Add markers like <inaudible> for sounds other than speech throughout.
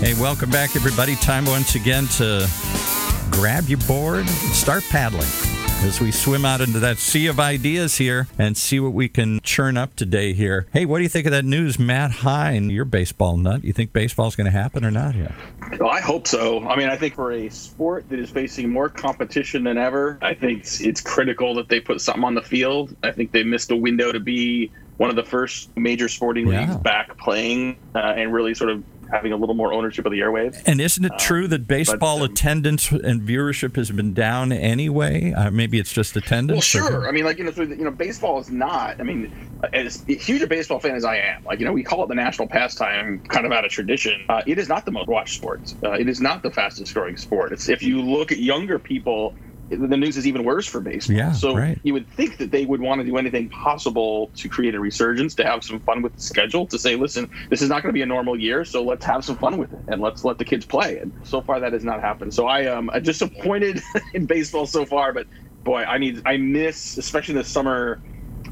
Hey, welcome back, everybody. Time once again to grab your board and start paddling as we swim out into that sea of ideas here and see what we can churn up today here. Hey, what do you think of that news, Matt Hine? Your baseball nut. You think baseball's going to happen or not here? Well, I hope so. I mean, I think for a sport that is facing more competition than ever, I think it's, it's critical that they put something on the field. I think they missed a window to be one of the first major sporting Yeah. leagues back playing uh, and really sort of having a little more ownership of the airwaves. And isn't it true that baseball um, attendance and viewership has been down anyway? Uh, maybe it's just attendance. Well, or- sure. I mean, like you know, so, you know, baseball is not. I mean, as huge a baseball fan as I am, like you know, we call it the national pastime, kind of out of tradition. Uh, it is not the most watched sport. Uh, it is not the fastest growing sport. It's if you look at younger people. The news is even worse for baseball. Yeah, so right. you would think that they would want to do anything possible to create a resurgence, to have some fun with the schedule, to say, listen, this is not going to be a normal year, so let's have some fun with it and let's let the kids play. And so far, that has not happened. So I am um, disappointed <laughs> in baseball so far, but boy, I need, I miss, especially this summer.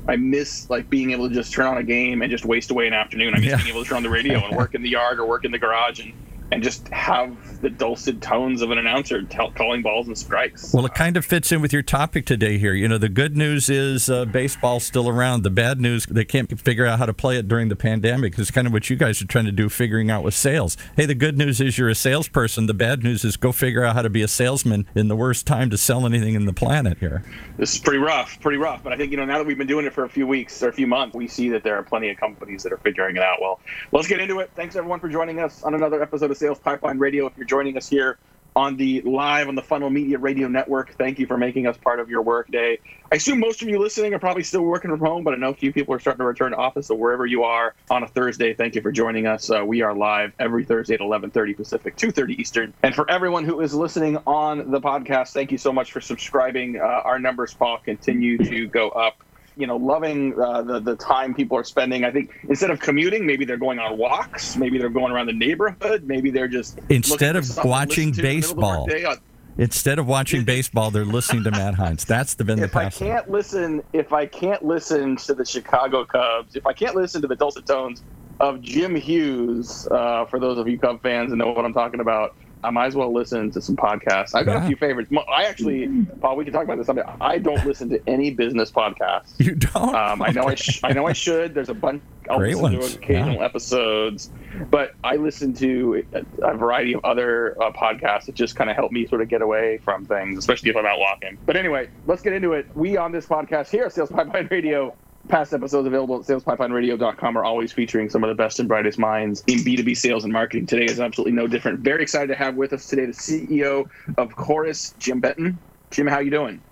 I miss like being able to just turn on a game and just waste away an afternoon. I miss Yeah. being able to turn on the radio and work in the yard or work in the garage and and just have the dulcet tones of an announcer tell, calling balls and strikes. Well, it kind of fits in with your topic today here. You know, the good news is uh, baseball's still around. The bad news, they can't figure out how to play it during the pandemic. It's kind of what you guys are trying to do, figuring out with sales. Hey, the good news is you're a salesperson. The bad news is go figure out how to be a salesman in the worst time to sell anything in the planet here. This is pretty rough, pretty rough. But I think you know now that we've been doing it for a few weeks or a few months, we see that there are plenty of companies that are figuring it out. Well, let's get into it. Thanks everyone for joining us on another episode of Sales Pipeline Radio. If you're joining us here on the live on the Funnel Media Radio Network, thank you for making us part of your work day. I assume most of you listening are probably still working from home, but I know a few people are starting to return to office. So wherever you are on a Thursday, thank you for joining us. Uh, we are live every Thursday at 11:30 Pacific, 2:30 Eastern. And for everyone who is listening on the podcast, thank you so much for subscribing. Uh, our numbers, Paul, continue to go up. You know, loving uh, the the time people are spending. I think instead of commuting, maybe they're going on walks. Maybe they're going around the neighborhood. Maybe they're just Instead of watching listen to in the middle of the baseball. Instead of watching baseball, they're listening to Matt Heinz. That's the been the if I can't listen, if I can't listen to the Chicago Cubs, if I can't listen to the dulcet tones of Jim Hughes, uh, for those of you Cub fans and know what I'm talking about, I might as well listen to some podcasts. I've got Yeah. a few favorites. I actually, Paul, we can talk about this someday. I don't listen to any business podcasts. You don't. Um, I know I, sh- I know I should. There's a bunch. I'll Great ones, occasional yeah. episodes, but I listen to a, a variety of other uh, podcasts that just kind of help me sort of get away from things, especially if I'm out walking. But anyway, let's get into it. We on this podcast here at Sales Pipeline Radio. Past episodes available at salespipelineradio.com are always featuring some of the best and brightest minds in B2B sales and marketing. Today is absolutely no different. Very excited to have with us today the CEO of Chorus, Jim Benton. Jim, how you doing?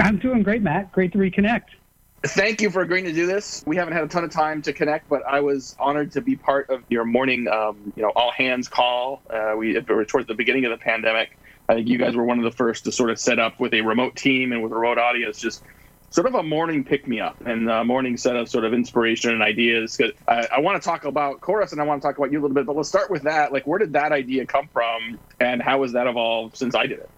I'm doing great, Matt. Great to reconnect. Thank you for agreeing to do this. We haven't had a ton of time to connect, but I was honored to be part of your morning, um, you know, all hands call. Uh, we were towards the beginning of the pandemic. I think you guys were one of the first to sort of set up with a remote team and with a remote audience, just sort of a morning pick me up and a morning set of sort of inspiration and ideas. 'Cause I, I want to talk about Chorus and I want to talk about you a little bit, but let's start with that. Like, where did that idea come from, and how has that evolved since I did it?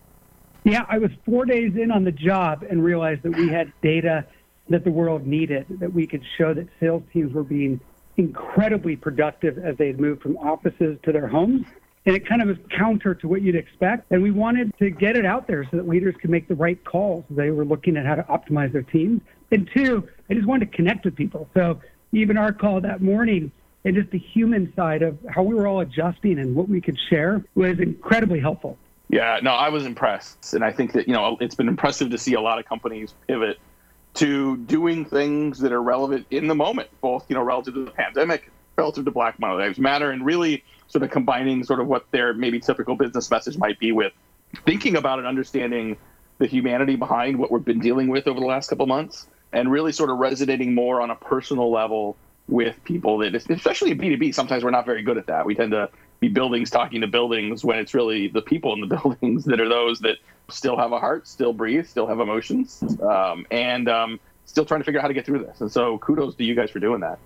Yeah, I was four days in on the job and realized that we had data that the world needed, that we could show that sales teams were being incredibly productive as they moved from offices to their homes. And it kind of was counter to what you'd expect. And we wanted to get it out there so that leaders could make the right calls. They were looking at how to optimize their teams. And two, I just wanted to connect with people. So even our call that morning and just the human side of how we were all adjusting and what we could share was incredibly helpful. Yeah, no, I was impressed, and I think that you know it's been impressive to see a lot of companies pivot to doing things that are relevant in the moment, both you know relative to the pandemic, relative to Black Lives Matter, and really sort of combining sort of what their maybe typical business message might be with thinking about and understanding the humanity behind what we've been dealing with over the last couple months, and really sort of resonating more on a personal level with people that, especially in B2B, sometimes we're not very good at that. We tend to be buildings talking to buildings when it's really the people in the <laughs> buildings that are those that still have a heart, still breathe, still have emotions, um, and um, still trying to figure out how to get through this. And so kudos to you guys for doing that.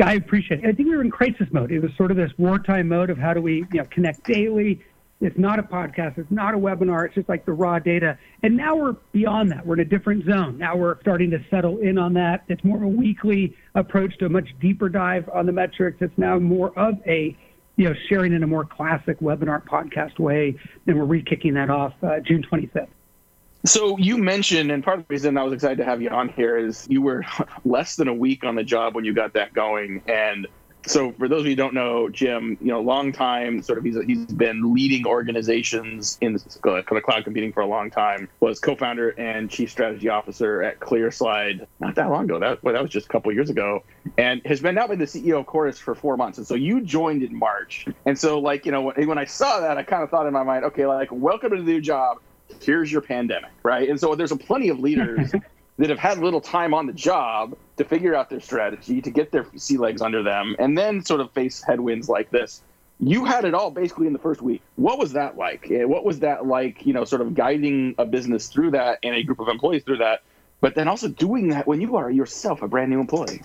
I appreciate it. I think we were in crisis mode. It was sort of this wartime mode of how do we, you know, connect daily. It's not a podcast. It's not a webinar. It's just like the raw data. And now we're beyond that. We're in a different zone. Now we're starting to settle in on that. It's more of a weekly approach to a much deeper dive on the metrics. It's now more of a you know, sharing in a more classic webinar podcast way. And we're re-kicking that off uh, June 25th. So you mentioned, and part of the reason I was excited to have you on here is you were <laughs> less than a week on the job when you got that going, and so for those of you who don't know Jim, you know, long time sort of he's he's been leading organizations in the cloud computing for a long time. Was co-founder and chief strategy officer at ClearSlide not that long ago. That well, that was just a couple years ago, and has been now been the CEO of Chorus for four months. And so you joined in March, and so like you know when, when I saw that, I kind of thought in my mind, okay, like welcome to the new job. Here's your pandemic, right? And so there's a plenty of leaders <laughs> that have had little time on the job to figure out their strategy, to get their sea legs under them, and then sort of face headwinds like this. You had it all basically in the first week. What was that like? Eh, what was that like, you know, sort of guiding a business through that and a group of employees through that, but then also doing that when you are yourself a brand new employee?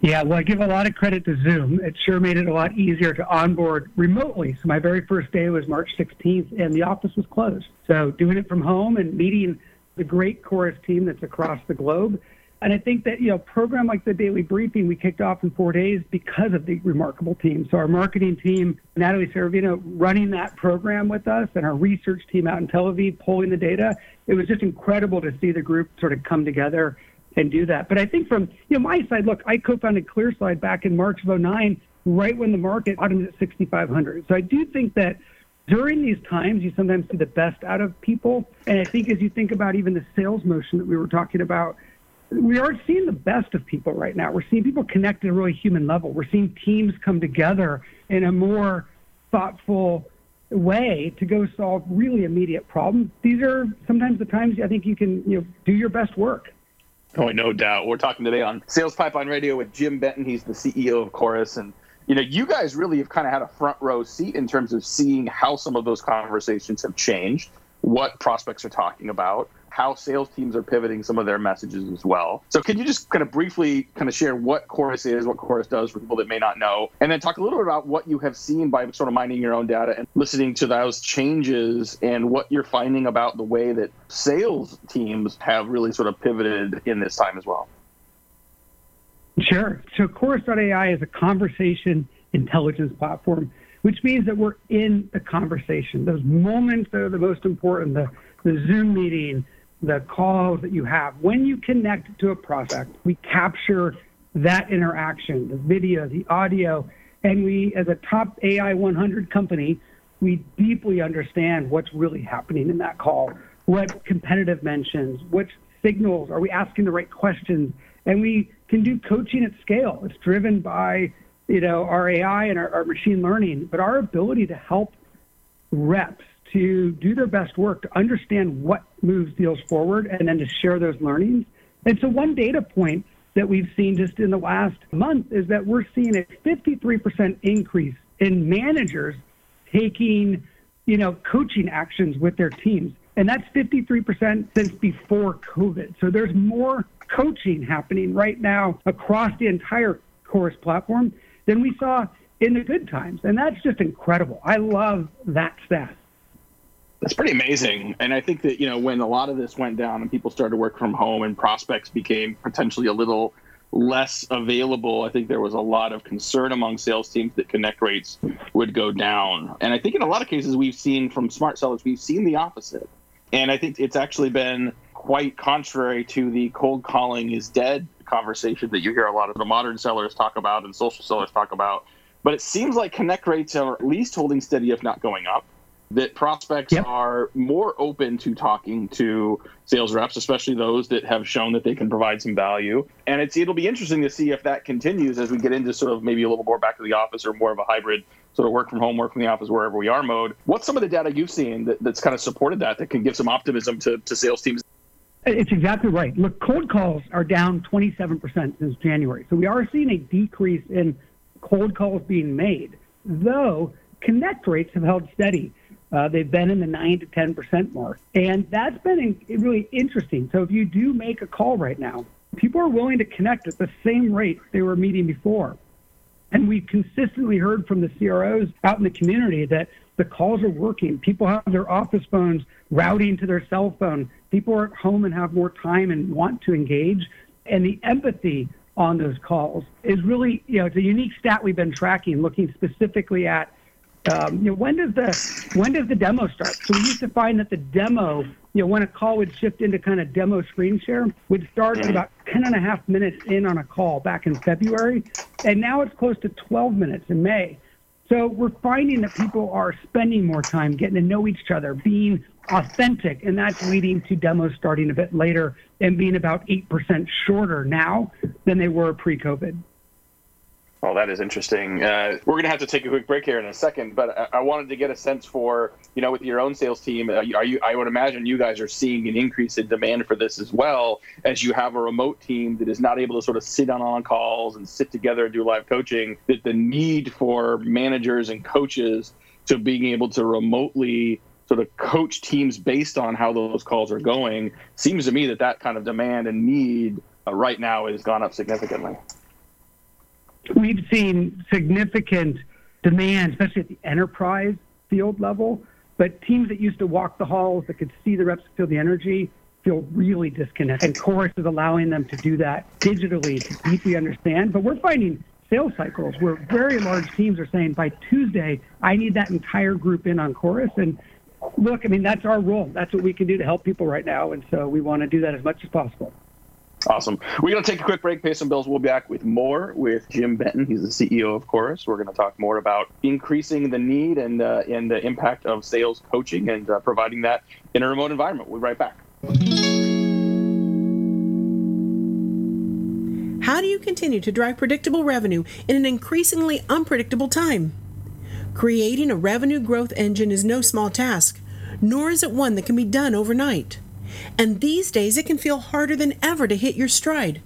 Yeah, well, I give a lot of credit to Zoom. It sure made it a lot easier to onboard remotely. So my very first day was March 16th, and the office was closed. So doing it from home and meeting the great chorus team that's across the globe. And I think that, you know, a program like the daily briefing we kicked off in four days because of the remarkable team. So our marketing team, Natalie Saravino, running that program with us and our research team out in Tel Aviv pulling the data. It was just incredible to see the group sort of come together and do that. But I think from, you know, my side, look, I co-founded ClearSlide back in March of 09, right when the market bottomed at 6,500. So I do think that during these times, you sometimes see the best out of people. And I think as you think about even the sales motion that we were talking about, we aren't seeing the best of people right now. We're seeing people connect at a really human level. We're seeing teams come together in a more thoughtful way to go solve really immediate problems. These are sometimes the times I think you can you know do your best work. Oh, no doubt. We're talking today on Sales Pipeline Radio with Jim Benton. He's the CEO of Chorus, and you know, you guys really have kind of had a front row seat in terms of seeing how some of those conversations have changed, what prospects are talking about, how sales teams are pivoting some of their messages as well. So, can you just kind of briefly kind of share what Chorus is, what Chorus does for people that may not know, and then talk a little bit about what you have seen by sort of mining your own data and listening to those changes and what you're finding about the way that sales teams have really sort of pivoted in this time as well? Sure. So Chorus.ai is a conversation intelligence platform, which means that we're in the conversation. Those moments that are the most important, the, the Zoom meeting, the calls that you have. When you connect to a prospect, we capture that interaction, the video, the audio, and we, as a top AI 100 company, we deeply understand what's really happening in that call, what competitive mentions, which signals, are we asking the right questions, and we can do coaching at scale. It's driven by you know our AI and our, our machine learning, but our ability to help reps to do their best work to understand what moves deals forward and then to share those learnings. And so one data point that we've seen just in the last month is that we're seeing a 53% increase in managers taking, you know, coaching actions with their teams. And that's 53% since before COVID. So there's more coaching happening right now across the entire Chorus platform than we saw in the good times. And that's just incredible. I love that stat. That's pretty amazing. And I think that, you know, when a lot of this went down and people started to work from home and prospects became potentially a little less available, I think there was a lot of concern among sales teams that connect rates would go down. And I think in a lot of cases we've seen from smart sellers, we've seen the opposite. And I think it's actually been quite contrary to the cold calling is dead conversation that you hear a lot of the modern sellers talk about and social sellers talk about. But it seems like connect rates are at least holding steady, if not going up. That prospects yep. are more open to talking to sales reps, especially those that have shown that they can provide some value. And it's it'll be interesting to see if that continues as we get into sort of maybe a little more back to the office or more of a hybrid sort of work from home, work from the office, wherever we are mode. What's some of the data you've seen that, that's kind of supported that that can give some optimism to, to sales teams? It's exactly right. Look, cold calls are down 27% since January. So we are seeing a decrease in cold calls being made, though connect rates have held steady. Uh, they've been in the 9 to 10% mark. And that's been in, really interesting. So if you do make a call right now, people are willing to connect at the same rate they were meeting before. And we've consistently heard from the CROs out in the community that the calls are working. People have their office phones routing to their cell phone. People are at home and have more time and want to engage. And the empathy on those calls is really, you know, it's a unique stat we've been tracking, looking specifically at, um, you know, when does the when does the demo start? So we used to find that the demo, you know, when a call would shift into kind of demo screen share, would start at about 10 and a half minutes in on a call back in February, and now it's close to 12 minutes in May. So we're finding that people are spending more time getting to know each other, being authentic, and that's leading to demos starting a bit later and being about 8% shorter now than they were pre COVID. Oh, that is interesting. Uh, we're going to have to take a quick break here in a second, but I, I wanted to get a sense for, you know, with your own sales team, uh, are you? I would imagine you guys are seeing an increase in demand for this as well, as you have a remote team that is not able to sort of sit on on calls and sit together and do live coaching. That the need for managers and coaches to being able to remotely sort of coach teams based on how those calls are going seems to me that that kind of demand and need uh, right now has gone up significantly we've seen significant demand, especially at the enterprise field level. But teams that used to walk the halls, that could see the reps, feel the energy, feel really disconnected. And Chorus is allowing them to do that digitally to deeply understand. But we're finding sales cycles where very large teams are saying by Tuesday, I need that entire group in on Chorus. And look, I mean, that's our role. That's what we can do to help people right now. And so we want to do that as much as possible. Awesome. We're going to take a quick break, pay some bills. We'll be back with more with Jim Benton. He's the CEO of Chorus. We're going to talk more about increasing the need and uh, and the impact of sales coaching and uh, providing that in a remote environment. We'll be right back. How do you continue to drive predictable revenue in an increasingly unpredictable time? Creating a revenue growth engine is no small task, nor is it one that can be done overnight. And these days, it can feel harder than ever to hit your stride.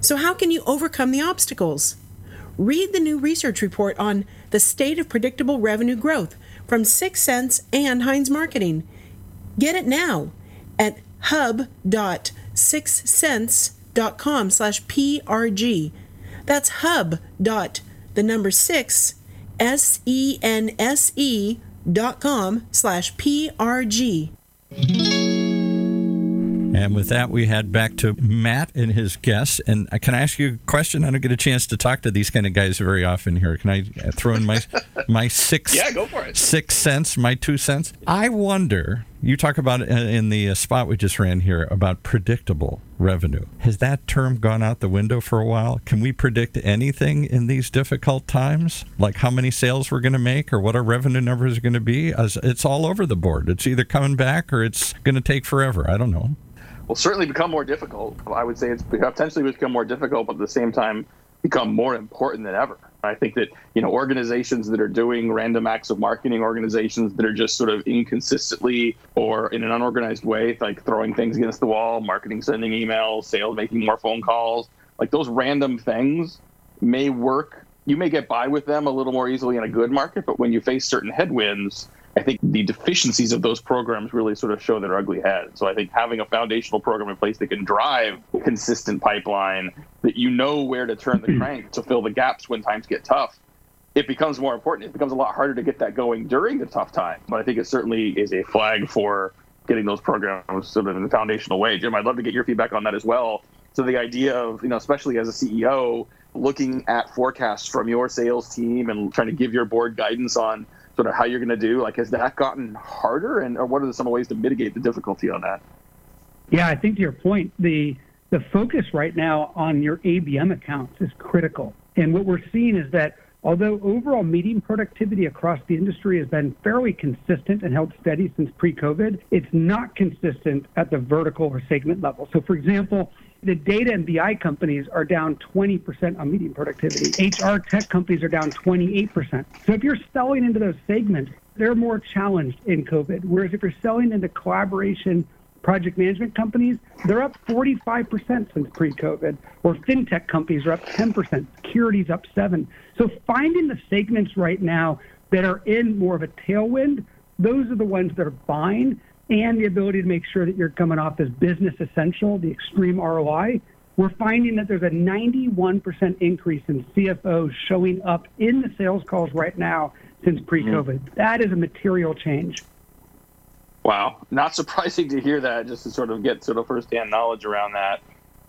So, how can you overcome the obstacles? Read the new research report on the state of predictable revenue growth from 6sense and Heinz Marketing. Get it now at hub.6sense.com slash PRG. That's hub. dot the number six S E N S E dot com slash PRG. And with that, we head back to Matt and his guests. And can I ask you a question? I don't get a chance to talk to these kind of guys very often here. Can I throw in my <laughs> my six? yeah, go for it. Six cents, my two cents. I wonder. You talk about in the uh, spot we just ran here about predictable revenue. Has that term gone out the window for a while? Can we predict anything in these difficult times? Like how many sales we're going to make or what our revenue numbers are going to be? It's all over the board. It's either coming back or it's going to take forever. I don't know will certainly become more difficult. I would say it's potentially become more difficult, but at the same time, become more important than ever. I think that you know organizations that are doing random acts of marketing, organizations that are just sort of inconsistently or in an unorganized way, like throwing things against the wall, marketing, sending emails, sales, making more phone calls, like those random things may work. You may get by with them a little more easily in a good market, but when you face certain headwinds, I think the deficiencies of those programs really sort of show their ugly head. So I think having a foundational program in place that can drive consistent pipeline, that you know where to turn the mm-hmm. crank to fill the gaps when times get tough, it becomes more important. It becomes a lot harder to get that going during the tough time. But I think it certainly is a flag for getting those programs sort of in a foundational way. Jim, I'd love to get your feedback on that as well. So the idea of, you know, especially as a CEO, looking at forecasts from your sales team and trying to give your board guidance on sort of how you're going to do? Like, has that gotten harder, and or what are some ways to mitigate the difficulty on that? Yeah, I think to your point, the the focus right now on your ABM accounts is critical. And what we're seeing is that although overall meeting productivity across the industry has been fairly consistent and held steady since pre-COVID, it's not consistent at the vertical or segment level. So, for example, the data and BI companies are down 20% on meeting productivity. HR tech companies are down 28%. So if you're selling into those segments, they're more challenged in COVID. Whereas if you're selling into collaboration project management companies, they're up 45% since pre-COVID. Or fintech companies are up 10%. Security's up 7 So finding the segments right now that are in more of a tailwind, those are the ones that are buying and the ability to make sure that you're coming off as business essential, the extreme ROI, we're finding that there's a 91% increase in CFOs showing up in the sales calls right now since pre-COVID. Mm-hmm. That is a material change. Wow, not <laughs> surprising to hear that. Just to sort of get sort of firsthand knowledge around that.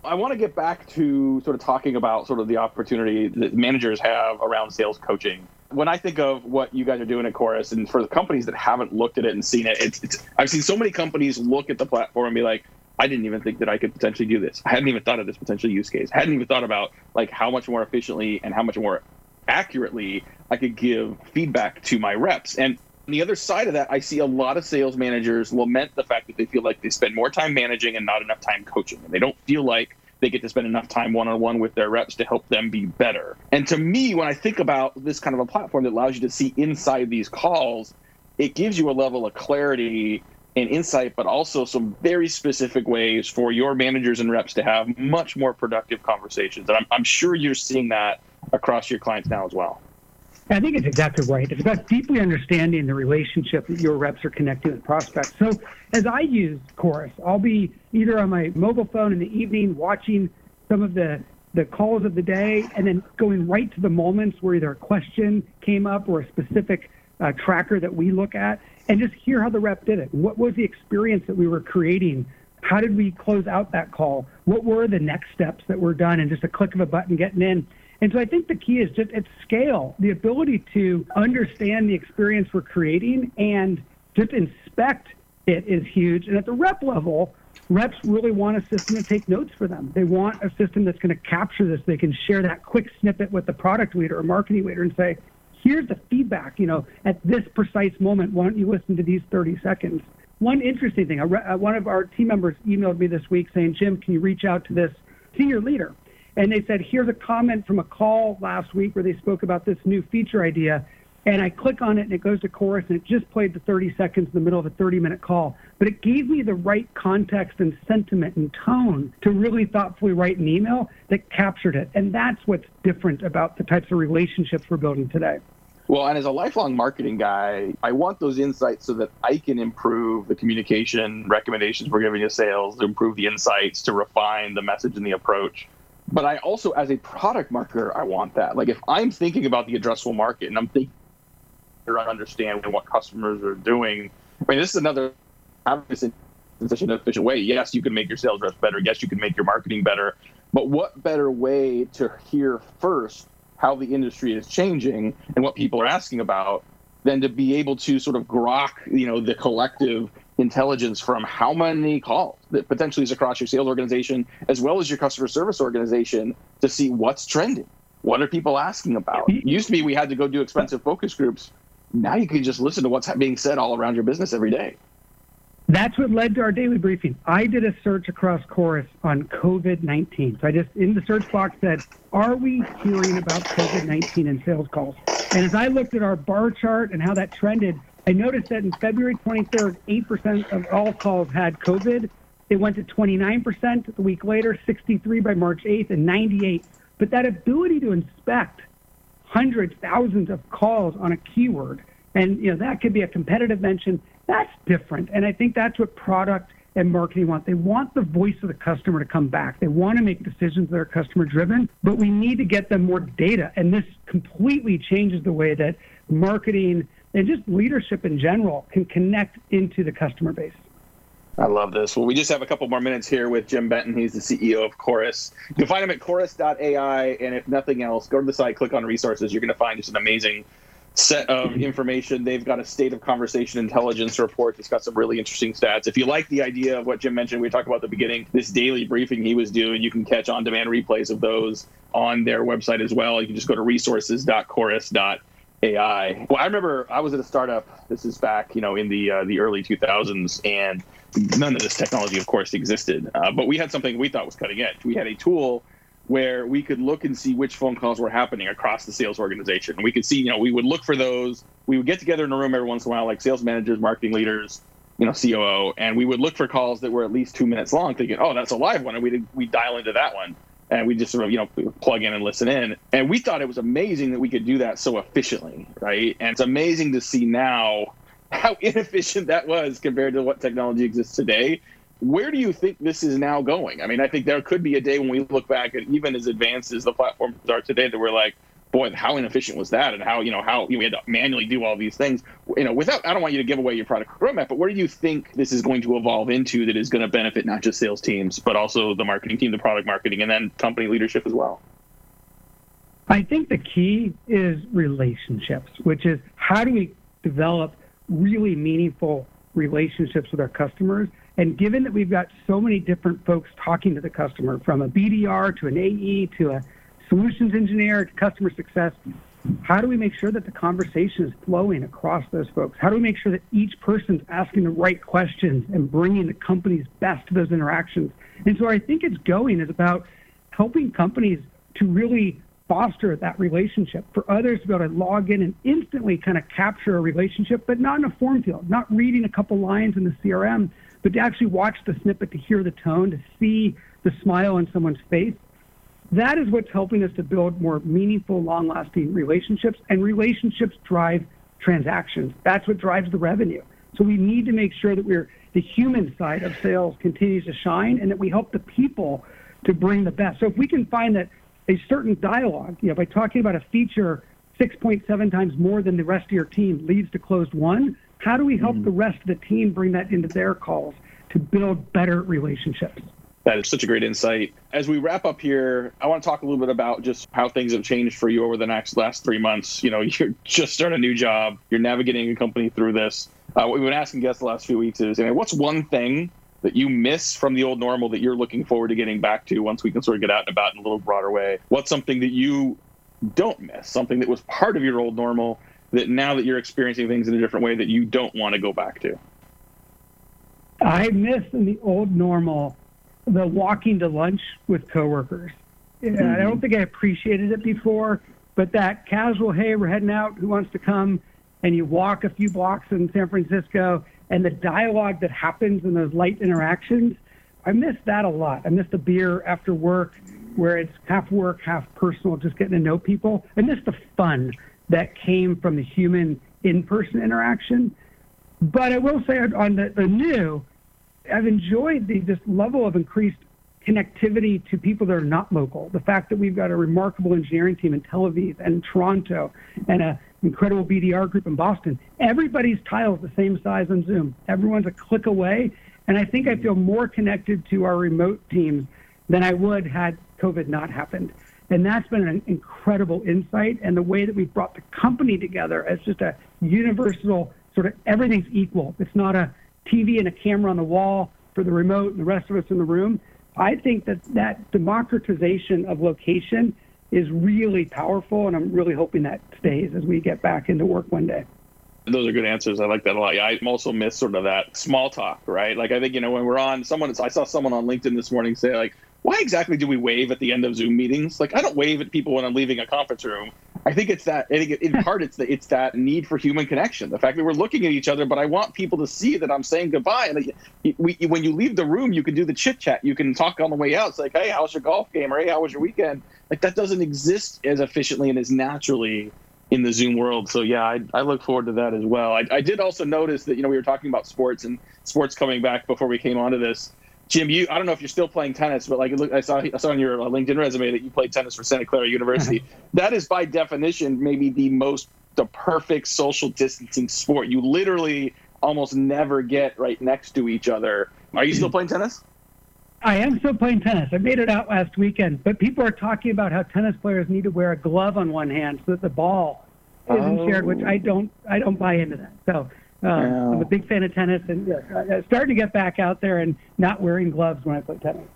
I want to get back to sort of talking about sort of the opportunity that managers have around sales coaching. When I think of what you guys are doing at Chorus, and for the companies that haven't looked at it and seen it, it's, it's I've seen so many companies look at the platform and be like, I didn't even think that I could potentially do this. I hadn't even thought of this potential use case. I hadn't even thought about like how much more efficiently and how much more accurately I could give feedback to my reps. And on the other side of that, I see a lot of sales managers lament the fact that they feel like they spend more time managing and not enough time coaching. And they don't feel like they get to spend enough time one on one with their reps to help them be better. And to me, when I think about this kind of a platform that allows you to see inside these calls, it gives you a level of clarity and insight, but also some very specific ways for your managers and reps to have much more productive conversations. And I'm, I'm sure you're seeing that across your clients now as well. I think it's exactly right. It's about deeply understanding the relationship that your reps are connecting with prospects. So as I use Chorus, I'll be either on my mobile phone in the evening watching some of the the calls of the day and then going right to the moments where either a question came up or a specific uh, tracker that we look at and just hear how the rep did it. What was the experience that we were creating? How did we close out that call? What were the next steps that were done and just a click of a button getting in? And so I think the key is just at scale, the ability to understand the experience we're creating and just inspect it is huge. And at the rep level, reps really want a system to take notes for them. They want a system that's going to capture this. They can share that quick snippet with the product leader or marketing leader and say, here's the feedback, you know, at this precise moment. Why don't you listen to these 30 seconds? One interesting thing, uh, one of our team members emailed me this week saying, Jim, can you reach out to this senior leader? And they said, here's a comment from a call last week where they spoke about this new feature idea. And I click on it and it goes to chorus and it just played the 30 seconds in the middle of a 30 minute call. But it gave me the right context and sentiment and tone to really thoughtfully write an email that captured it. And that's what's different about the types of relationships we're building today. Well, and as a lifelong marketing guy, I want those insights so that I can improve the communication recommendations we're giving to sales, to improve the insights, to refine the message and the approach but I also, as a product marketer, I want that. Like if I'm thinking about the addressable market and I'm thinking to understand what customers are doing, I mean, this is another obvious in such an efficient way. Yes, you can make your sales reps better. Yes, you can make your marketing better. But what better way to hear first how the industry is changing and what people are asking about than to be able to sort of grok, you know, the collective intelligence from how many calls that potentially is across your sales organization as well as your customer service organization to see what's trending. What are people asking about? It used to be we had to go do expensive focus groups. Now you can just listen to what's being said all around your business every day. That's what led to our daily briefing. I did a search across Chorus on COVID 19. So I just, in the search box, said, Are we hearing about COVID 19 in sales calls? And as I looked at our bar chart and how that trended, I noticed that in February 23rd, 8% of all calls had COVID. It went to 29% a week later, 63 by March 8th, and 98. But that ability to inspect hundreds, thousands of calls on a keyword, and you know that could be a competitive mention. That's different, and I think that's what product and marketing want. They want the voice of the customer to come back. They want to make decisions that are customer driven, but we need to get them more data. And this completely changes the way that marketing and just leadership in general can connect into the customer base. I love this. Well, we just have a couple more minutes here with Jim Benton. He's the CEO of Chorus. You can find him at chorus.ai. And if nothing else, go to the site, click on resources. You're going to find just an amazing set of mm-hmm. information. They've got a state of conversation intelligence report that's got some really interesting stats. If you like the idea of what Jim mentioned, we talked about at the beginning, this daily briefing he was doing, you can catch on demand replays of those on their website as well. You can just go to resources.chorus.ai AI. Well, I remember I was at a startup. This is back, you know, in the uh, the early 2000s, and none of this technology, of course, existed. Uh, but we had something we thought was cutting edge. We had a tool where we could look and see which phone calls were happening across the sales organization. We could see, you know, we would look for those. We would get together in a room every once in a while, like sales managers, marketing leaders, you know, COO, and we would look for calls that were at least two minutes long, thinking, oh, that's a live one, and we we dial into that one and we just sort of you know plug in and listen in. And we thought it was amazing that we could do that so efficiently right? And it's amazing to see now how <laughs> inefficient that was compared to what technology exists today. Where do you think this is now going? I mean i think there could be a day when we look back at even as advanced as the platforms are today that we're like boy, how inefficient was that? And how, you know, how you know, we had to manually do all these things, you know, without, I don't want you to give away your product roadmap, but where do you think this is going to evolve into that is going to benefit not just sales teams, but also the marketing team, the product marketing, and then company leadership as well? I think the key is relationships, which is how do we develop really meaningful relationships with our customers? And given that we've got so many different folks talking to the customer, from a BDR to an AE to a solutions engineer to customer success, how do we make sure that the conversation is flowing across those folks? How do we make sure that each person's asking the right questions and bringing the company's best to those interactions? And so I think it's going is about helping companies to really foster that relationship for others to be able to log in and instantly kind of capture a relationship, but not in a form field, not reading a couple lines in the CRM, but to actually watch the snippet, to hear the tone, to see the smile on someone's face. That is what's helping us to build more meaningful, long lasting relationships, and relationships drive transactions. That's what drives the revenue. So we need to make sure that we're the human side of sales continues to shine and that we help the people to bring the best. So if we can find that a certain dialogue, you know, by talking about a feature 6.7 times more than the rest of your team leads to closed won, how do we help mm. the rest of the team bring that into their calls to build better relationships? That is such a great insight. As we wrap up here, I want to talk a little bit about just how things have changed for you over the next last three months. You know, <laughs> you're just starting a new job, you're navigating a company through this. Uh, what we've been asking guests the last few weeks is, you know, what's one thing that you miss from the old normal that you're looking forward to getting back to once we can sort of get out and about in a little broader way? What's something that you don't miss, something that was part of your old normal that now that you're experiencing things in a different way that you don't want to go back to? I miss in the old normal the walking to lunch with coworkers. Mm-hmm. I don't think I appreciated it before, but that casual, hey, we're heading out, who wants to come? And you walk a few blocks in San Francisco, and the dialogue that happens in those light interactions, I miss that a lot. I miss the beer after work where it's half work, half personal, just getting to know people. I miss the fun that came from the human in person interaction. But I will say on the, the new, I've enjoyed the this level of increased connectivity to people that are not local. The fact that we've got a remarkable engineering team in Tel Aviv and Toronto and an incredible BDR group in Boston. Everybody's tile is the same size on Zoom. Everyone's a click away. And I think I feel more connected to our remote teams than I would had COVID not happened. And that's been an incredible insight. And the way that we've brought the company together as just a universal sort of everything's equal. It's not a TV and a camera on the wall for the remote and the rest of us in the room. I think that that democratization of location is really powerful, and I'm really hoping that stays as we get back into work one day. Those are good answers. I like that a lot. Yeah, I also miss sort of that small talk, right? Like I think you know when we're on someone. I saw someone on LinkedIn this morning say like, "Why exactly do we wave at the end of Zoom meetings?" Like I don't wave at people when I'm leaving a conference room. I think it's that. I think in <laughs> part it's the, it's that need for human connection. The fact that we're looking at each other, but I want people to see that I'm saying goodbye. And we, when you leave the room, you can do the chit chat. You can talk on the way out. It's like, hey, how's your golf game? Or hey, how was your weekend? Like that doesn't exist as efficiently and as naturally in the Zoom world. So yeah, I, I look forward to that as well. I, I did also notice that you know we were talking about sports and sports coming back before we came onto this. Jim, you I don't know if you're still playing tennis, but like look, I saw I saw on your uh, LinkedIn resume that you played tennis for Santa Clara University. <laughs> that is by definition maybe the most the perfect social distancing sport. You literally almost never get right next to each other. Are you still playing tennis? I am still playing tennis. I made it out last weekend, but people are talking about how tennis players need to wear a glove on one hand so that the ball isn't oh. shared, which I don't. I don't buy into that. So uh, I'm a big fan of tennis, and starting to get back out there and not wearing gloves when I play tennis.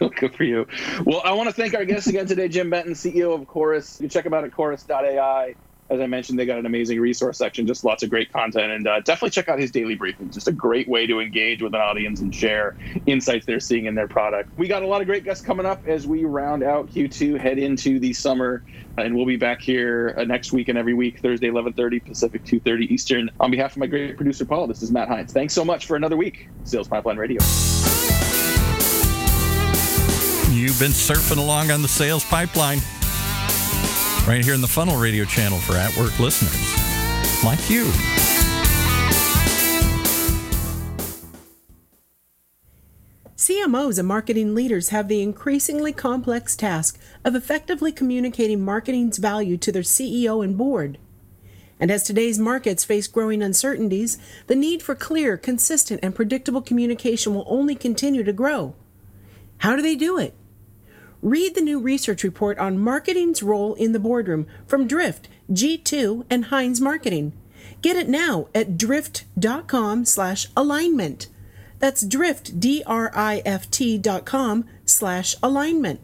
<laughs> Good for you. Well, I want to thank our guest again today, Jim Benton, CEO of Chorus. You can check him out at chorus.ai. As I mentioned, they got an amazing resource section, just lots of great content, and uh, definitely check out his daily briefing. Just a great way to engage with an audience and share insights they're seeing in their product. We got a lot of great guests coming up as we round out Q2, head into the summer, and we'll be back here uh, next week and every week, Thursday, 11:30 Pacific, 2:30 Eastern. On behalf of my great producer Paul, this is Matt Heinz. Thanks so much for another week, Sales Pipeline Radio. You've been surfing along on the sales pipeline right here in the Funnel Radio channel for at work listeners like you. CMOs and marketing leaders have the increasingly complex task of effectively communicating marketing's value to their CEO and board. And as today's markets face growing uncertainties, the need for clear, consistent, and predictable communication will only continue to grow. How do they do it? Read the new research report on marketing's role in the boardroom from Drift, G2, and Heinz Marketing. Get it now at drift.com slash alignment. That's drift, D-R-I-F-T dot com slash alignment.